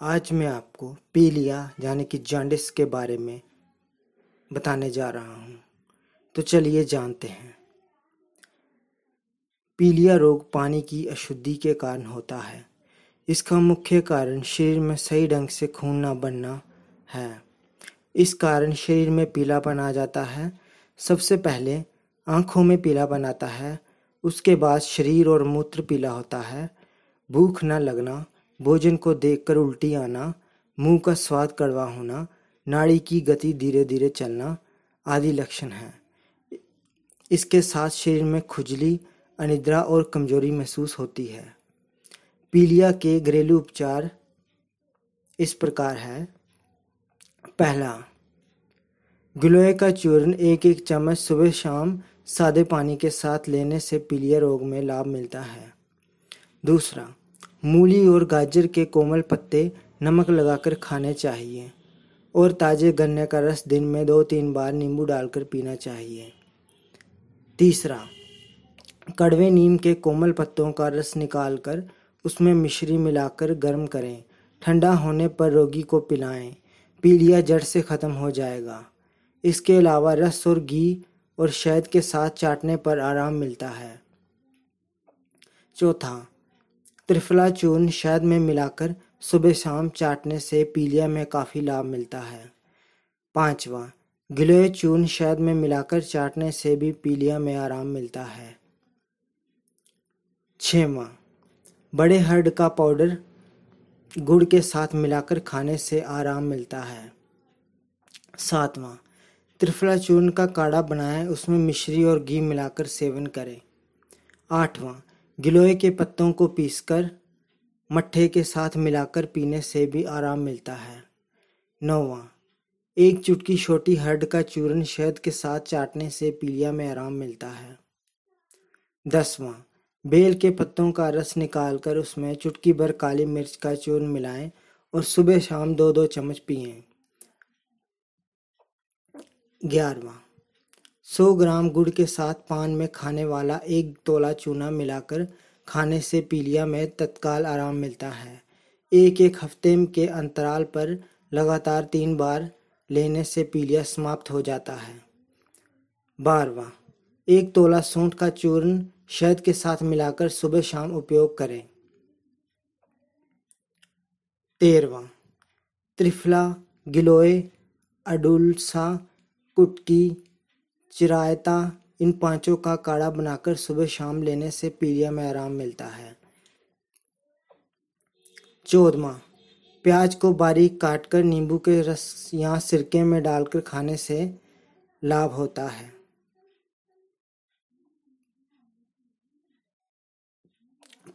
आज मैं आपको पीलिया, यानी कि जॉन्डिस के बारे में बताने जा रहा हूँ। तो चलिए जानते हैं। पीलिया रोग पानी की अशुद्धि के कारण होता है। इसका मुख्य कारण शरीर में सही ढंग से खून न बनना है। इस कारण शरीर में पीलापन आ जाता है। सबसे पहले आँखों में पीलापन आता है। उसके बाद शरीर और मूत्र पीला होता है। भूख न लगना भोजन को देखकर उल्टी आना, मुँह का स्वाद कड़वा होना, नाड़ी की गति धीरे धीरे चलना आदि लक्षण हैं। इसके साथ शरीर में खुजली, अनिद्रा और कमज़ोरी महसूस होती है। पीलिया के घरेलू उपचार इस प्रकार है। पहला, गिलोय का चूर्ण एक एक चम्मच सुबह शाम सादे पानी के साथ लेने से पीलिया रोग में लाभ मिलता है। दूसरा मूली और गाजर के कोमल पत्ते नमक लगाकर खाने चाहिए और ताजे गन्ने का रस दिन में दो तीन बार नींबू डालकर पीना चाहिए। तीसरा, कड़वे नीम के कोमल पत्तों का रस निकालकर उसमें मिश्री मिलाकर गर्म करें। ठंडा होने पर रोगी को पिलाएँ। पीलिया जड़ से ख़त्म हो जाएगा। इसके अलावा रस और घी और शहद के साथ चाटने पर आराम मिलता है। चौथा त्रिफला चूर्ण शहद में मिलाकर सुबह शाम चाटने से पीलिया में काफ़ी लाभ मिलता है। पांचवा, गिलोय चूर्ण शहद में मिलाकर चाटने से भी पीलिया में आराम मिलता है। छवा, बड़े हर्ड का पाउडर गुड़ के साथ मिलाकर खाने से आराम मिलता है। सातवां, त्रिफला चूर्ण का काढ़ा बनाएँ, उसमें मिश्री और घी मिलाकर सेवन करें। आठवां गिलोय के पत्तों को पीसकर, मट्ठे के साथ मिलाकर पीने से भी आराम मिलता है। नौवा, एक चुटकी छोटी हर्ड का चूर्ण शहद के साथ चाटने से पीलिया में आराम मिलता है। दसवां, बेल के पत्तों का रस निकालकर उसमें चुटकी भर काली मिर्च का चूर्ण मिलाएँ और सुबह शाम दो दो चम्मच पिए। ग्यारहवा सौ ग्राम गुड़ के साथ पान में खाने वाला एक तोला चूना मिलाकर खाने से पीलिया में तत्काल आराम मिलता है। एक एक हफ़्ते के अंतराल पर लगातार तीन बार लेने से पीलिया समाप्त हो जाता है। बारवा, एक तोला सूंठ का चूर्ण शहद के साथ मिलाकर सुबह शाम उपयोग करें। तेरवा, त्रिफला, गिलोय, अडुलसा, कुटकी चिरायता इन पाँचों का काढ़ा बनाकर सुबह शाम लेने से पीलिया में आराम मिलता है। चौदवा, प्याज को बारीक काटकर नींबू के रस या सिरके में डालकर खाने से लाभ होता है।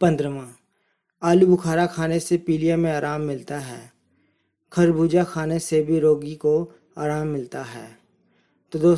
पंद्रवा आलू बुखारा खाने से पीलिया में आराम मिलता है। खरबूजा खाने से भी रोगी को आराम मिलता है। तो दोस्तों